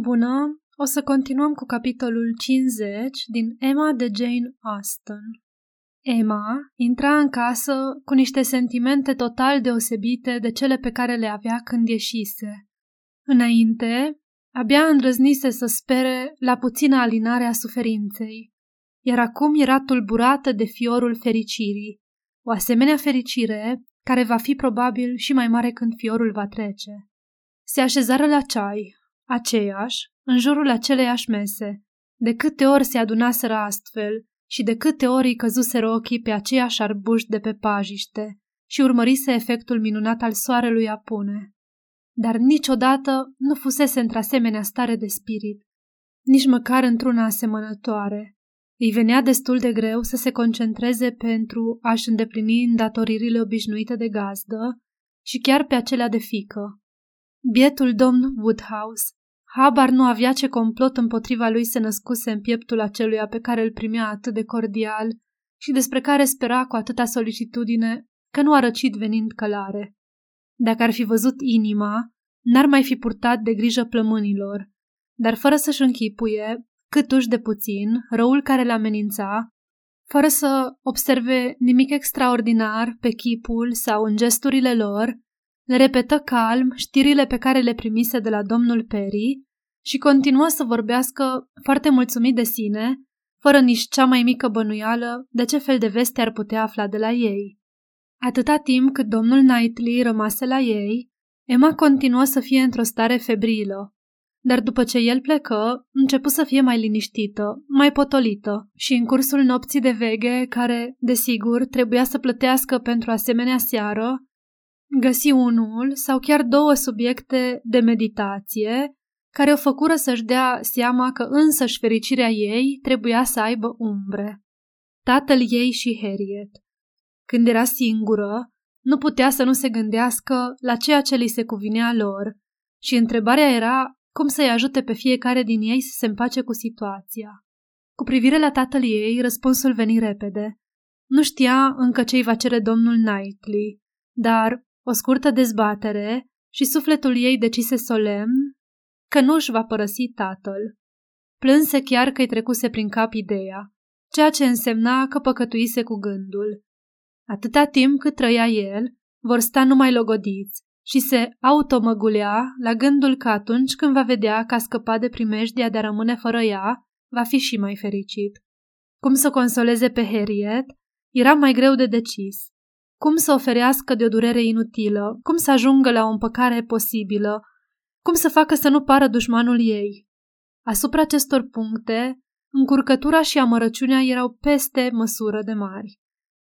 Bună! O să continuăm cu capitolul 50 din Emma de Jane Austen. Emma intra în casă cu niște sentimente total deosebite de cele pe care le avea când ieșise. Înainte, abia îndrăznise să spere la puțină alinare a suferinței, iar acum era tulburată de fiorul fericirii, o asemenea fericire care va fi probabil și mai mare când fiorul va trece. Se așezară la ceai, aceiași, în jurul aceleiași mese. De câte ori se adunaseră astfel și de câte ori îi căzuseră ochii pe aceiași arbuși de pe pajiște și urmărise efectul minunat al soarelui apune. Dar niciodată nu fusese într-asemenea stare de spirit, nici măcar într-una asemănătoare. Îi venea destul de greu să se concentreze pentru a-și îndeplini îndatoririle obișnuite de gazdă și chiar pe acelea de fică. Bietul domn Woodhouse Habar nu avea ce complot împotriva lui se născuse în pieptul aceluia pe care îl primea atât de cordial și despre care spera cu atâta solicitudine că nu a răcit venind călare. Dacă ar fi văzut inima, n-ar mai fi purtat de grijă plămânilor, dar fără să-și închipuie, cât uși de puțin, răul care le amenința, fără să observe nimic extraordinar pe chipul sau în gesturile lor, le repetă calm știrile pe care le primise de la domnul Perry și continuă să vorbească foarte mulțumit de sine, fără nici cea mai mică bănuială de ce fel de veste ar putea afla de la ei. Atâta timp cât domnul Knightley rămase la ei, Emma continuă să fie într-o stare febrilă, dar după ce el plecă, începu să fie mai liniștită, mai potolită și în cursul nopții de veghe, care, desigur, trebuia să plătească pentru asemenea seară, găsi unul sau chiar două subiecte de meditație care o făcură să-și dea seama că însăși fericirea ei trebuia să aibă umbre. Tatăl ei și Harriet. Când era singură, nu putea să nu se gândească la ceea ce li se cuvinea lor și întrebarea era cum să-i ajute pe fiecare din ei să se împace cu situația. Cu privire la tatăl ei, răspunsul veni repede. Nu știa încă ce-i va cere domnul Knightley, dar o scurtă dezbatere și sufletul ei decise solemn că nu își va părăsi tatăl. Plânse chiar că-i trecuse prin cap ideea, ceea ce însemna că păcătuise cu gândul. Atâta timp cât trăia el, vor sta numai logodiți și se automăgulea la gândul că atunci când va vedea că a scăpat de primejdia de a rămâne fără ea, va fi și mai fericit. Cum să consoleze pe Harriet era mai greu de decis. Cum să oferească de o durere inutilă, cum să ajungă la o împăcare posibilă, cum să facă să nu pară dușmanul ei. Asupra acestor puncte, încurcătura și amărăciunea erau peste măsură de mari.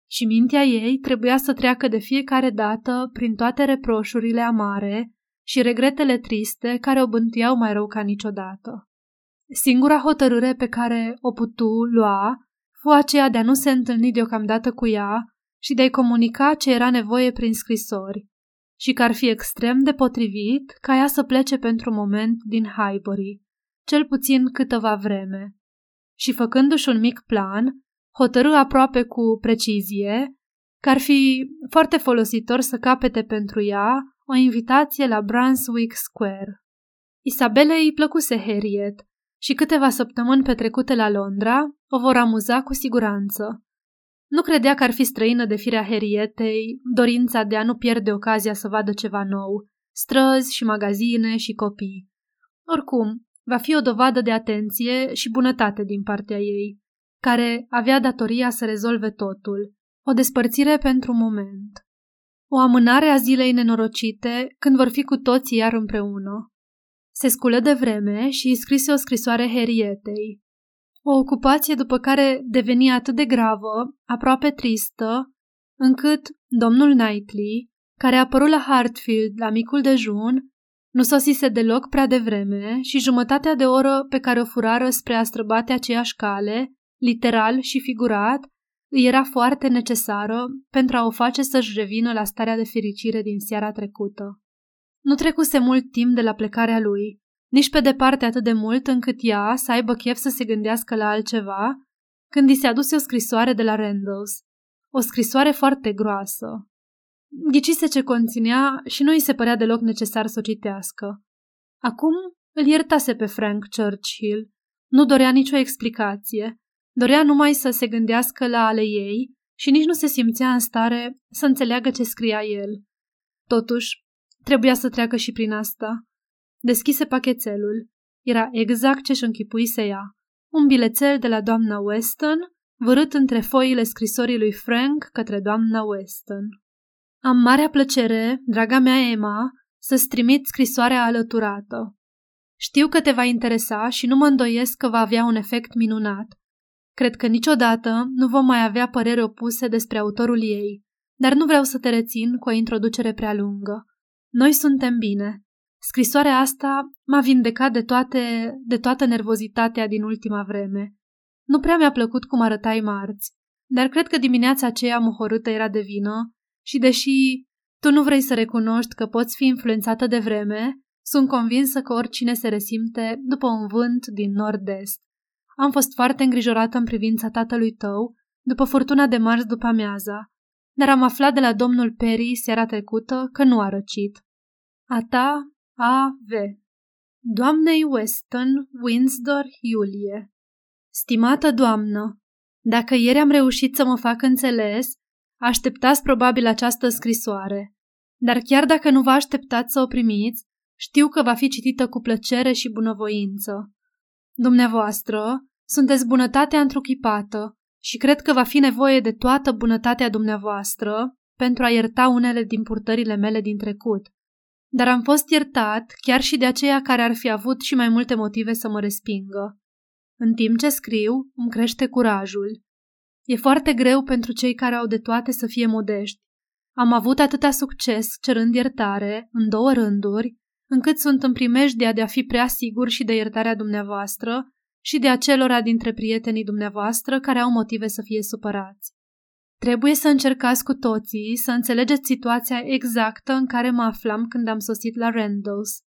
Și mintea ei trebuia să treacă de fiecare dată prin toate reproșurile amare și regretele triste care o bântuiau mai rău ca niciodată. Singura hotărâre pe care o putu lua fu aceea de a nu se întâlni deocamdată cu ea și de a-i comunica ce era nevoie prin scrisori, și că ar fi extrem de potrivit ca ea să plece pentru moment din Highbury, cel puțin câteva vreme. Și făcându-și un mic plan, hotărâ aproape cu precizie că ar fi foarte folositor să capete pentru ea o invitație la Brunswick Square. Isabelei îi plăcuse Harriet și câteva săptămâni petrecute la Londra o vor amuza cu siguranță. Nu credea că ar fi străină de firea Herietei, dorința de a nu pierde ocazia să vadă ceva nou, străzi și magazine și copii. Oricum, va fi o dovadă de atenție și bunătate din partea ei, care avea datoria să rezolve totul, o despărțire pentru moment. O amânare a zilei nenorocite când vor fi cu toții iar împreună. Se sculă de vreme și îi scrise o scrisoare Herietei, o ocupație după care deveni atât de gravă, aproape tristă, încât domnul Knightley, care a apărut la Hartfield la micul dejun, nu sosise deloc prea devreme și jumătatea de oră pe care o furară spre a străbate aceeași cale, literal și figurat, îi era foarte necesară pentru a o face să-și revină la starea de fericire din seara trecută. Nu trecuse mult timp de la plecarea lui nici pe departe atât de mult încât ea să aibă chef să se gândească la altceva, când i se aduse o scrisoare de la Randalls. O scrisoare foarte groasă. Ghicise ce conținea și nu îi se părea deloc necesar să o citească. Acum îl iertase pe Frank Churchill. Nu dorea nicio explicație. Dorea numai să se gândească la ale ei și nici nu se simțea în stare să înțeleagă ce scria el. Totuși, trebuia să treacă și prin asta. Deschise pachetelul. Era exact ce-și închipuise ea. Un bilețel de la doamna Weston, vărât între foile scrisorii lui Frank către doamna Weston. Am marea plăcere, draga mea Emma, să-ți trimit scrisoarea alăturată. Știu că te va interesa și nu mă îndoiesc că va avea un efect minunat. Cred că niciodată nu vom mai avea păreri opuse despre autorul ei, dar nu vreau să te rețin cu o introducere prea lungă. Noi suntem bine. Scrisoarea asta m-a vindecat de, toate, de toată nervozitatea din ultima vreme. Nu prea mi-a plăcut cum arătai marți, dar cred că dimineața aceea mohorâtă era de vină și deși tu nu vrei să recunoști că poți fi influențată de vreme, sunt convinsă că oricine se resimte după un vânt din nord-est. Am fost foarte îngrijorată în privința tatălui tău, după furtuna de marți după amiaza, dar am aflat de la domnul Perry seara trecută că nu a răcit. A ta, A. V. Doamnei Weston, Windsor, Iulie. Stimată doamnă, dacă ieri am reușit să mă fac înțeles, așteptați probabil această scrisoare. Dar chiar dacă nu vă așteptați să o primiți, știu că va fi citită cu plăcere și bunăvoință. Dumneavoastră sunteți bunătatea întruchipată și cred că va fi nevoie de toată bunătatea dumneavoastră pentru a ierta unele din purtările mele din trecut. Dar am fost iertat chiar și de aceia care ar fi avut și mai multe motive să mă respingă. În timp ce scriu, îmi crește curajul. E foarte greu pentru cei care au de toate să fie modești. Am avut atâta succes cerând iertare, în două rânduri, încât sunt în primejdea de a fi prea sigur și de iertarea dumneavoastră și de acelora dintre prietenii dumneavoastră care au motive să fie supărați. Trebuie să încercați cu toții să înțelegeți situația exactă în care mă aflam când am sosit la Randalls.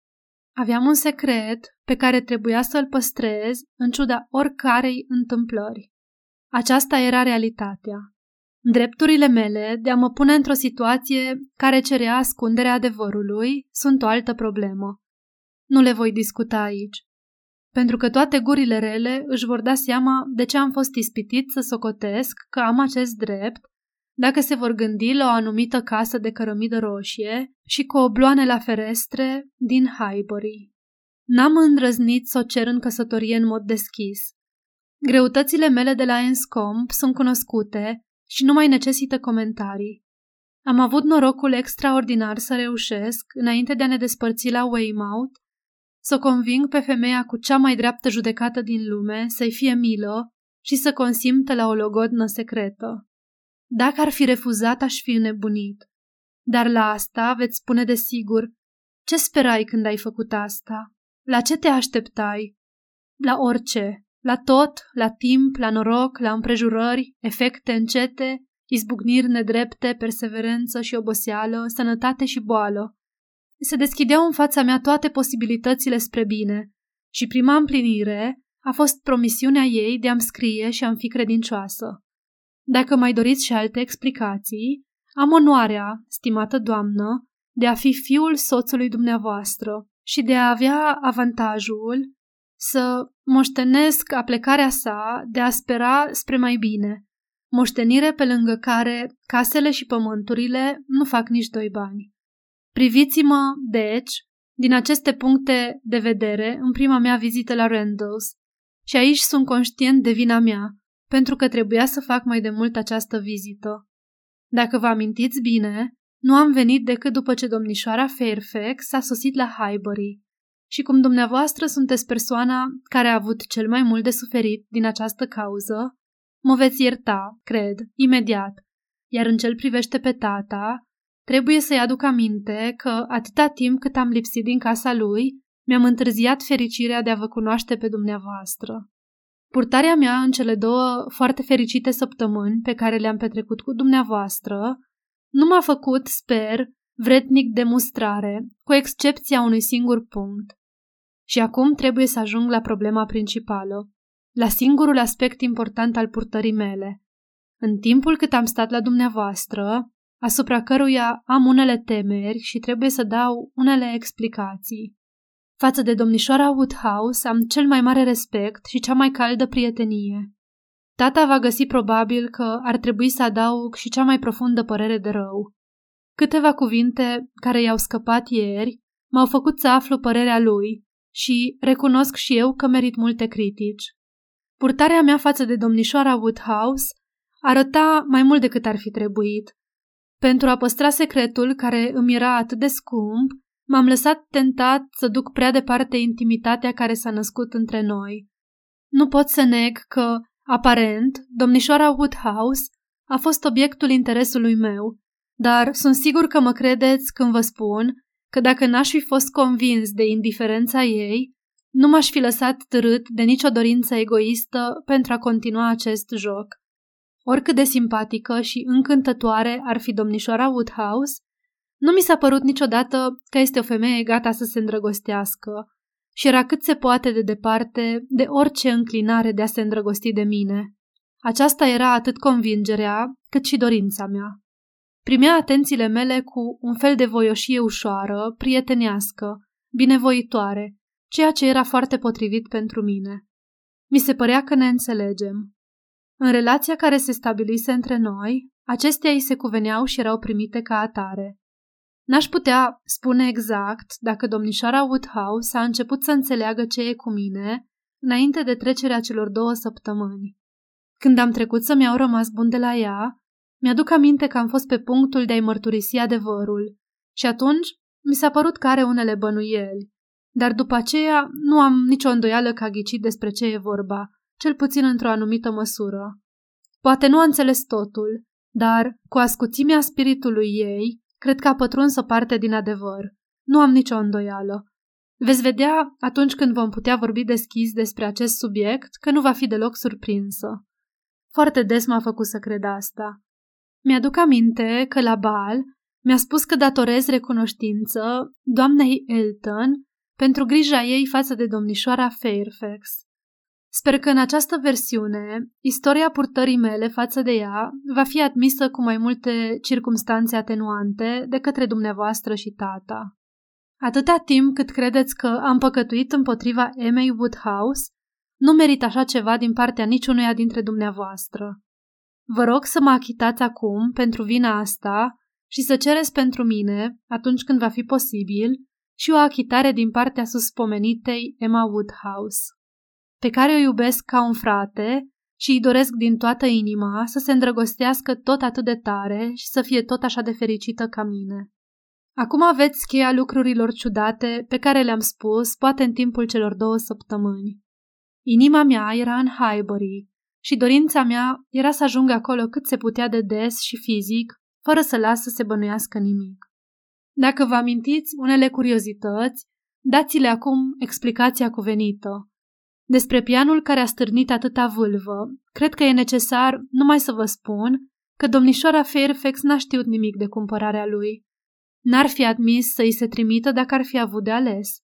Aveam un secret pe care trebuia să-l păstrez în ciuda oricărei întâmplări. Aceasta era realitatea. Drepturile mele de a mă pune într-o situație care cerea ascunderea adevărului sunt o altă problemă. Nu le voi discuta aici, pentru că toate gurile rele își vor da seama de ce am fost ispitit să socotesc că am acest drept dacă se vor gândi la o anumită casă de cărămidă roșie și cu obloane la ferestre din Highbury. N-am îndrăznit să o cer în căsătorie în mod deschis. Greutățile mele de la Enscomp sunt cunoscute și nu mai necesită comentarii. Am avut norocul extraordinar să reușesc, înainte de a ne despărți la Weymouth, să conving pe femeia cu cea mai dreaptă judecată din lume să-i fie milă și să consimtă la o logodnă secretă. Dacă ar fi refuzat, aș fi înnebunit. Dar la asta veți spune de sigur, ce sperai când ai făcut asta? La ce te așteptai? La orice, la tot, la timp, la noroc, la împrejurări, efecte încete, izbucniri nedrepte, perseverență și oboseală, sănătate și boală. Se deschideau în fața mea toate posibilitățile spre bine și prima împlinire a fost promisiunea ei de a-mi scrie și a-mi fi credincioasă. Dacă mai doriți și alte explicații, am onoarea, stimată doamnă, de a fi fiul soțului dumneavoastră și de a avea avantajul să moștenesc aplecarea sa de a spera spre mai bine, moștenire pe lângă care casele și pământurile nu fac nici doi bani. Priviți-mă, deci, din aceste puncte de vedere în prima mea vizită la Randalls și aici sunt conștient de vina mea, pentru că trebuia să fac mai de mult această vizită. Dacă vă amintiți bine, nu am venit decât după ce domnișoara Fairfax a sosit la Highbury și cum dumneavoastră sunteți persoana care a avut cel mai mult de suferit din această cauză, mă veți ierta, cred, imediat. Iar în cel privește pe tata, trebuie să-i aduc aminte că atâta timp cât am lipsit din casa lui, mi-am întârziat fericirea de a vă cunoaște pe dumneavoastră. Purtarea mea în cele două foarte fericite săptămâni pe care le-am petrecut cu dumneavoastră nu m-a făcut, sper, vrednic de mustrare, cu excepția unui singur punct. Și acum trebuie să ajung la problema principală, la singurul aspect important al purtării mele. În timpul cât am stat la dumneavoastră, asupra căruia am unele temeri și trebuie să dau unele explicații. Față de domnișoara Woodhouse am cel mai mare respect și cea mai caldă prietenie. Tata va găsi probabil că ar trebui să adaug și cea mai profundă părere de rău. Câteva cuvinte care i-au scăpat ieri m-au făcut să aflu părerea lui și recunosc și eu că merit multe critici. Purtarea mea față de domnișoara Woodhouse arăta mai mult decât ar fi trebuit. Pentru a păstra secretul care îmi era atât de scump, m-am lăsat tentat să duc prea departe intimitatea care s-a născut între noi. Nu pot să neg că, aparent, domnișoara Woodhouse a fost obiectul interesului meu, dar sunt sigur că mă credeți când vă spun că dacă n-aș fi fost convins de indiferența ei, nu m-aș fi lăsat târât de nicio dorință egoistă pentru a continua acest joc. Oricât de simpatică și încântătoare ar fi domnișoara Woodhouse, nu mi s-a părut niciodată că este o femeie gata să se îndrăgostească și era cât se poate de departe de orice înclinare de a se îndrăgosti de mine. Aceasta era atât convingerea cât și dorința mea. Primea atențiile mele cu un fel de voioșie ușoară, prietenească, binevoitoare, ceea ce era foarte potrivit pentru mine. Mi se părea că ne înțelegem. În relația care se stabilise între noi, acestea îi se cuveneau și erau primite ca atare. N-aș putea spune exact dacă domnișoara Woodhouse a început să înțeleagă ce e cu mine înainte de trecerea celor două săptămâni. Când am trecut să-mi au rămas bun de la ea, mi-aduc aminte că am fost pe punctul de a-i mărturisi adevărul și atunci mi s-a părut că are unele bănuieli, dar după aceea nu am nicio îndoială că a ghicit despre ce e vorba, cel puțin într-o anumită măsură. Poate nu a înțeles totul, dar cu ascuțimea spiritului ei, cred că a pătruns o parte din adevăr. Nu am nicio îndoială. Veți vedea, atunci când vom putea vorbi deschis despre acest subiect, că nu va fi deloc surprinsă. Foarte des m-a făcut să cred asta. Mi-aduc aminte că la bal mi-a spus că datorez recunoștință doamnei Elton pentru grija ei față de domnișoara Fairfax. Sper că în această versiune, istoria purtării mele față de ea va fi admisă cu mai multe circumstanțe atenuante de către dumneavoastră și tata. Atâta timp cât credeți că am păcătuit împotriva Emei Woodhouse, nu merit așa ceva din partea niciunuia dintre dumneavoastră. Vă rog să mă achitați acum pentru vina asta și să cereți pentru mine, atunci când va fi posibil, și o achitare din partea suspomenitei Emma Woodhouse, pe care o iubesc ca un frate și îi doresc din toată inima să se îndrăgostească tot atât de tare și să fie tot așa de fericită ca mine. Acum aveți cheia lucrurilor ciudate pe care le-am spus, poate în timpul celor două săptămâni. Inima mea era în Highbury și dorința mea era să ajung acolo cât se putea de des și fizic, fără să las să se bănuiască nimic. Dacă vă amintiți unele curiozități, dați-le acum explicația cuvenită. Despre pianul care a stârnit atâta vâlvă, cred că e necesar numai să vă spun că domnișoara Fairfax n-a știut nimic de cumpărarea lui. N-ar fi admis să îi se trimită dacă ar fi avut de ales.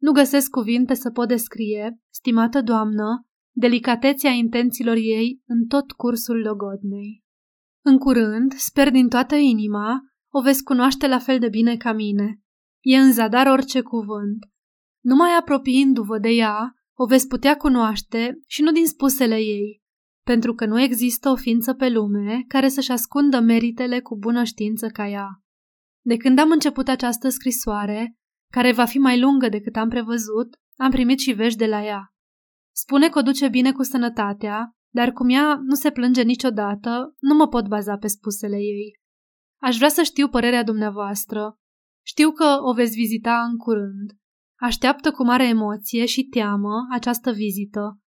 Nu găsesc cuvinte să pot descrie, stimată doamnă, delicatețea intențiilor ei în tot cursul logodnei. În curând, sper din toată inima, o veți cunoaște la fel de bine ca mine. E în zadar orice cuvânt. Numai apropiindu-vă de ea, o veți putea cunoaște și nu din spusele ei, pentru că nu există o ființă pe lume care să-și ascundă meritele cu bună știință ca ea. De când am început această scrisoare, care va fi mai lungă decât am prevăzut, am primit și vești de la ea. Spune că o duce bine cu sănătatea, dar cum ea nu se plânge niciodată, nu mă pot baza pe spusele ei. Aș vrea să știu părerea dumneavoastră. Știu că o veți vizita în curând. Așteaptă cu mare emoție și teamă această vizită.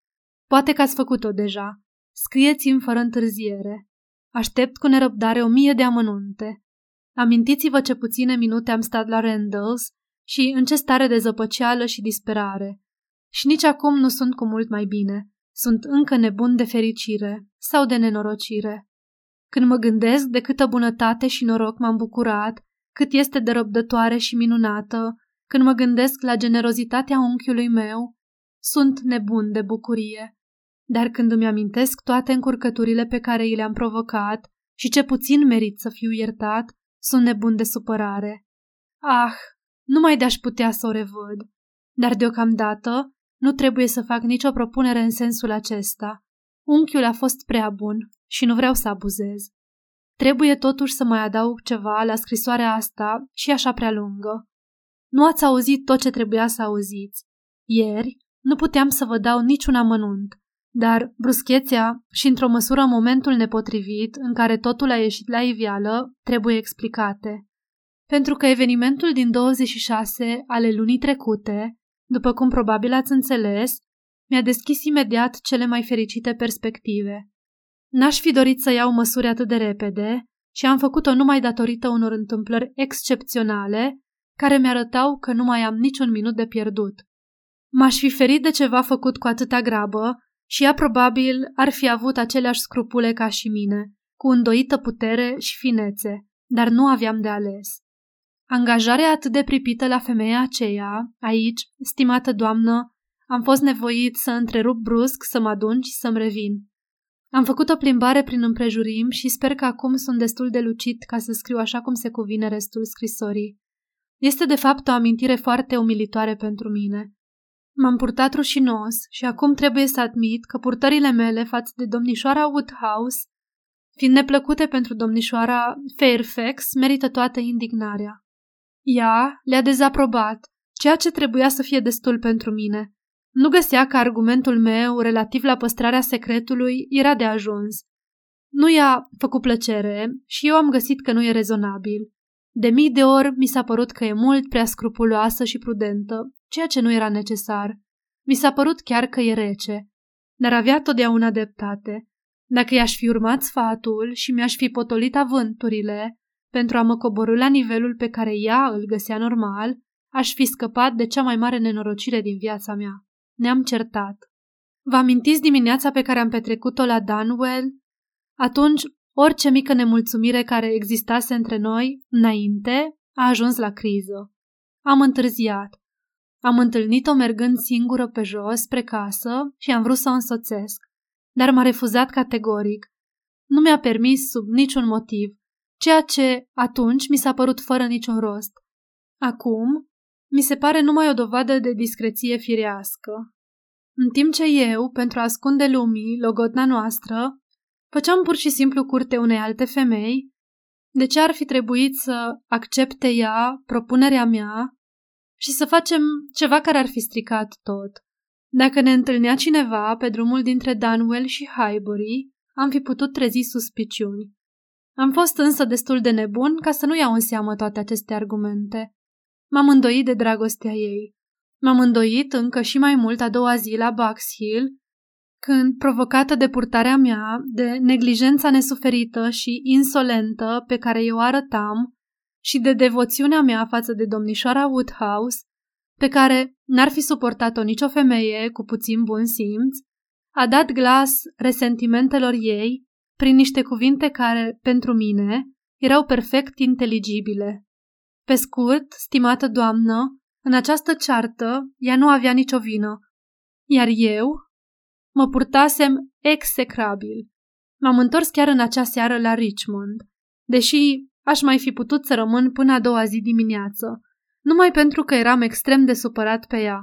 Poate că ați făcut-o deja. Scrieți-mi fără întârziere. Aștept cu nerăbdare o mie de amănunte. Amintiți-vă ce puține minute am stat la Randalls și în ce stare de zăpăceală și disperare. Și nici acum nu sunt cu mult mai bine. Sunt încă nebun de fericire sau de nenorocire. Când mă gândesc de câtă bunătate și noroc m-am bucurat, cât este de răbdătoare și minunată, când mă gândesc la generozitatea unchiului meu, sunt nebun de bucurie. Dar când îmi amintesc toate încurcăturile pe care i le-am provocat și ce puțin merit să fiu iertat, sunt nebun de supărare. Ah, nu mai de-aș putea să o revăd. dar deocamdată nu trebuie să fac nicio propunere în sensul acesta. Unchiul a fost prea bun și nu vreau să abuzez. Trebuie totuși să mai adaug ceva la scrisoarea asta și așa prea lungă. Nu ați auzit tot ce trebuia să auziți. Ieri nu puteam să vă dau niciun amănunt, dar bruschețea și într-o măsură momentul nepotrivit în care totul a ieșit la iveală trebuie explicate. Pentru că evenimentul din 26 ale lunii trecute, după cum probabil ați înțeles, mi-a deschis imediat cele mai fericite perspective. N-aș fi dorit să iau măsuri atât de repede și am făcut-o numai datorită unor întâmplări excepționale care mi-arătau că nu mai am niciun minut de pierdut. M-aș fi ferit de ceva făcut cu atâta grabă și ea probabil ar fi avut aceleași scrupule ca și mine, cu îndoită putere și finețe, dar nu aveam de ales. Angajarea atât de pripită la femeia aceea, aici, stimată doamnă, am fost nevoit să întrerup brusc, să mă adun și să-mi revin. Am făcut o plimbare prin împrejurim și sper că acum sunt destul de lucid ca să scriu așa cum se cuvine restul scrisorii. Este de fapt o amintire foarte umilitoare pentru mine. M-am purtat rușinos și acum trebuie să admit că purtările mele față de domnișoara Woodhouse, fiind neplăcute pentru domnișoara Fairfax, merită toată indignarea. Ea le-a dezaprobat, ceea ce trebuia să fie destul pentru mine. Nu găsea că argumentul meu relativ la păstrarea secretului era de ajuns. Nu i-a făcut plăcere și eu am găsit că nu e rezonabil. De mii de ori mi s-a părut că e mult prea scrupuloasă și prudentă, ceea ce nu era necesar. Mi s-a părut chiar că e rece, dar avea totdeauna dreptate. Dacă i-aș fi urmat sfatul și mi-aș fi potolit avânturile pentru a mă coborâ la nivelul pe care ea îl găsea normal, aș fi scăpat de cea mai mare nenorocire din viața mea. Ne-am certat. Vă amintiți dimineața pe care am petrecut-o la Dunwell? Atunci, orice mică nemulțumire care existase între noi, înainte, a ajuns la criză. Am întârziat. Am întâlnit-o mergând singură pe jos, spre casă, și am vrut să o însoțesc. Dar m-a refuzat categoric. Nu mi-a permis sub niciun motiv, ceea ce atunci mi s-a părut fără niciun rost. Acum, mi se pare numai o dovadă de discreție firească. În timp ce eu, pentru a ascunde lumii logodna noastră, făceam pur și simplu curte unei alte femei, de ce ar fi trebuit să accepte ea propunerea mea și să facem ceva care ar fi stricat tot? Dacă ne întâlnea cineva pe drumul dintre Danwell și Highbury, am fi putut trezi suspiciuni. Am fost însă destul de nebun ca să nu iau în seamă toate aceste argumente. M-am îndoit de dragostea ei. M-am îndoit încă și mai mult a doua zi la Box Hill, când, provocată de purtarea mea, de neglijența nesuferită și insolentă pe care eu arătam și de devoțiunea mea față de domnișoara Woodhouse, pe care n-ar fi suportat-o nicio femeie cu puțin bun simț, a dat glas resentimentelor ei prin niște cuvinte care, pentru mine, erau perfect inteligibile. Pe scurt, stimată doamnă, în această ceartă ea nu avea nicio vină, iar eu mă purtasem execrabil. M-am întors chiar în acea seară la Richmond, deși aș mai fi putut să rămân până a doua zi dimineață, numai pentru că eram extrem de supărat pe ea.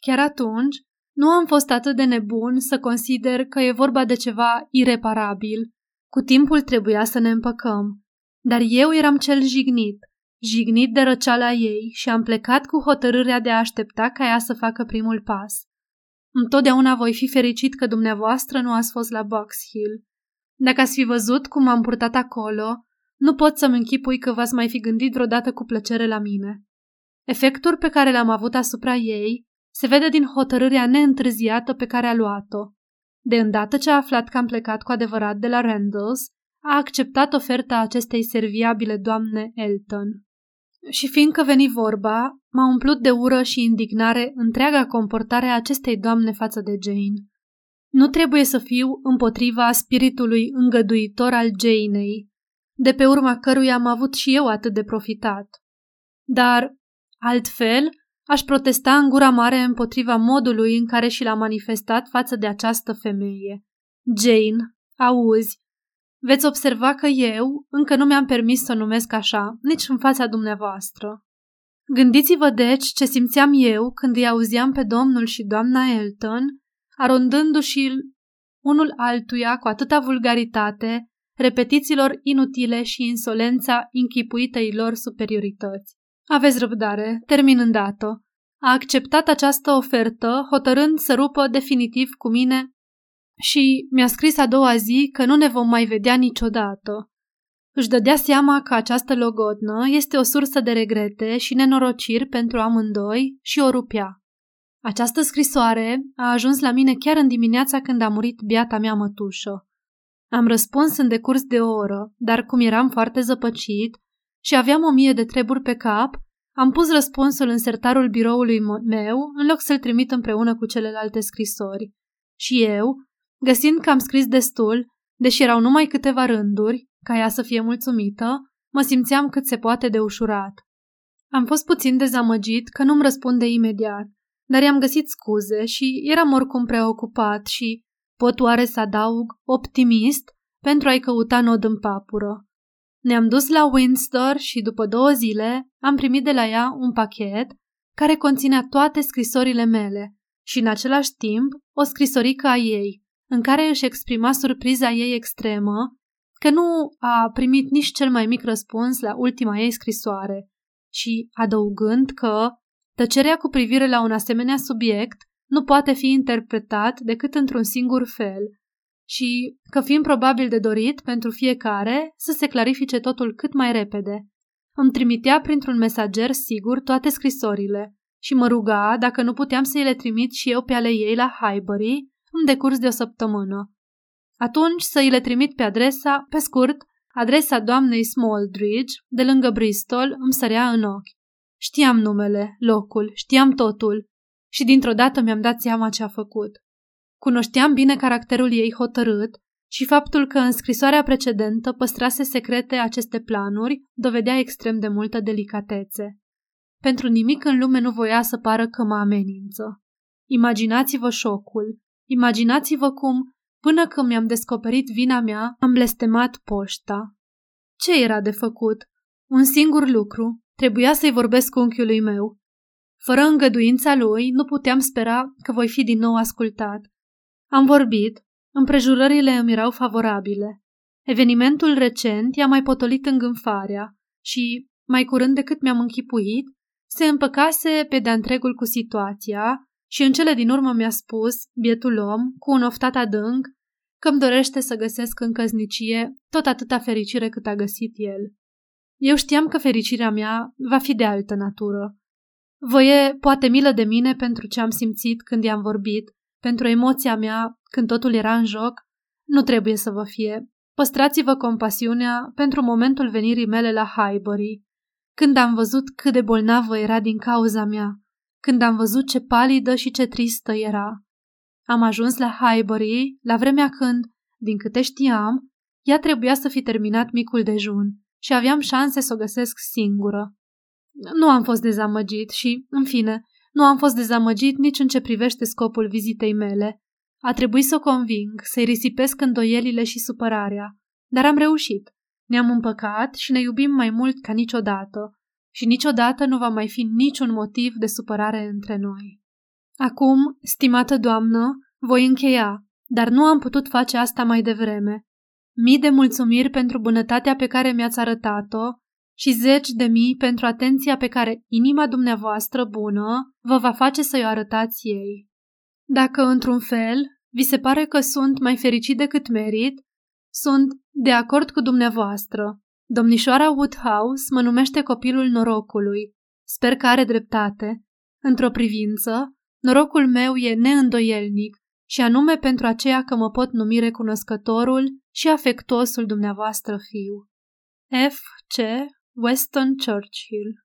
Chiar atunci, nu am fost atât de nebun să consider că e vorba de ceva ireparabil. Cu timpul trebuia să ne împăcăm. Dar eu eram cel jignit, jignit de răceala ei și am plecat cu hotărârea de a aștepta ca ea să facă primul pas. Întotdeauna voi fi fericit că dumneavoastră nu ați fost la Box Hill. Dacă ați fi văzut cum am purtat acolo, nu pot să-mi închipui că v-ați mai fi gândit vreodată cu plăcere la mine. Efectul pe care l-am avut asupra ei se vede din hotărârea neîntârziată pe care a luat-o. De îndată ce a aflat că am plecat cu adevărat de la Randalls, a acceptat oferta acestei serviabile doamne Elton. Și fiindcă veni vorba, m-a umplut de ură și indignare întreaga comportare a acestei doamne față de Jane. Nu trebuie să fiu împotriva spiritului îngăduitor al Janei, de pe urma căruia am avut și eu atât de profitat. Dar, altfel, aș protesta în gura mare împotriva modului în care și l-a manifestat față de această femeie. Jane, auzi, veți observa că eu încă nu mi-am permis să o numesc așa, nici în fața dumneavoastră. Gândiți-vă deci ce simțeam eu când îi auzeam pe domnul și doamna Elton, arondându-și unul altuia cu atâta vulgaritate, repetițiilor inutile și insolența închipuitei lor superiorități. Aveți răbdare, termin îndată. A acceptat această ofertă, hotărând să rupă definitiv cu mine și mi-a scris a doua zi că nu ne vom mai vedea niciodată. Își dădea seama că această logodnă este o sursă de regrete și nenorociri pentru amândoi și o rupea. Această scrisoare a ajuns la mine chiar în dimineața când a murit biata mea mătușă. Am răspuns în decurs de o oră, dar cum eram foarte zăpăcit și aveam o mie de treburi pe cap, am pus răspunsul în sertarul biroului meu în loc să-l trimit împreună cu celelalte scrisori. Și eu, găsind că am scris destul, deși erau numai câteva rânduri, ca ea să fie mulțumită, mă simțeam cât se poate de ușurat. Am fost puțin dezamăgit că nu-mi răspunde imediat, dar i-am găsit scuze și eram oricum preocupat și, pot oare să adaug, optimist, pentru a-i căuta nod în papură. Ne-am dus la Windsor și după două zile am primit de la ea un pachet care conținea toate scrisorile mele și în același timp o scrisorică a ei, în care își exprima surpriza ei extremă că nu a primit nici cel mai mic răspuns la ultima ei scrisoare și adăugând că tăcerea cu privire la un asemenea subiect nu poate fi interpretat decât într-un singur fel și că fiind probabil de dorit pentru fiecare să se clarifice totul cât mai repede. Îmi trimitea printr-un mesager sigur toate scrisorile și mă ruga dacă nu puteam să-i le trimit și eu pe ale ei la Highbury în decurs de o săptămână. Atunci să îi le trimit pe adresa, pe scurt, adresa doamnei Smaldridge, de lângă Bristol, îmi sărea în ochi. Știam numele, locul, știam totul și dintr-o dată mi-am dat seama ce a făcut. Cunoșteam bine caracterul ei hotărât și faptul că în scrisoarea precedentă păstrase secrete aceste planuri dovedea extrem de multă delicatețe. Pentru nimic în lume nu voia să pară că mă amenință. Imaginați-vă șocul. Imaginați-vă cum, Până când mi-am descoperit vina mea, am blestemat poșta. Ce era de făcut? Un singur lucru. Trebuia să-i vorbesc unchiului meu. Fără îngăduința lui, nu puteam spera că voi fi din nou ascultat. Am vorbit, împrejurările îmi erau favorabile. Evenimentul recent i-a mai potolit îngânfarea și, mai curând decât mi-am închipuit, se împăcase pe de-a întregul cu situația și în cele din urmă mi-a spus, bietul om, cu un oftat adânc, că îmi dorește să găsesc în căznicie tot atâta fericire cât a găsit el. Eu știam că fericirea mea va fi de altă natură. Voie poate milă de mine pentru ce am simțit când i-am vorbit, pentru emoția mea când totul era în joc, nu trebuie să vă fie. Păstrați-vă compasiunea pentru momentul venirii mele la Highbury, când am văzut cât de bolnavă era din cauza mea, când am văzut ce palidă și ce tristă era. Am ajuns la Highbury la vremea când, din câte știam, ea trebuia să fi terminat micul dejun și aveam șanse să o găsesc singură. Nu am fost dezamăgit și, în fine, nu am fost dezamăgit nici în ce privește scopul vizitei mele. A trebuit să o conving, să-i risipesc îndoielile și supărarea, dar am reușit. Ne-am împăcat și ne iubim mai mult ca niciodată și niciodată nu va mai fi niciun motiv de supărare între noi. Acum, stimată doamnă, voi încheia, dar nu am putut face asta mai devreme. Mii de mulțumiri pentru bunătatea pe care mi-ați arătat-o și zeci de mii pentru atenția pe care inima dumneavoastră bună vă va face să-i o arătați ei. Dacă, într-un fel, vi se pare că sunt mai fericit decât merit, sunt de acord cu dumneavoastră. Domnișoara Woodhouse mă numește copilul norocului. Sper că are dreptate. Într-o privință, norocul meu e neîndoielnic și anume pentru aceea că mă pot numi recunoscătorul și afectuosul dumneavoastră fiu. F. C. Weston Churchill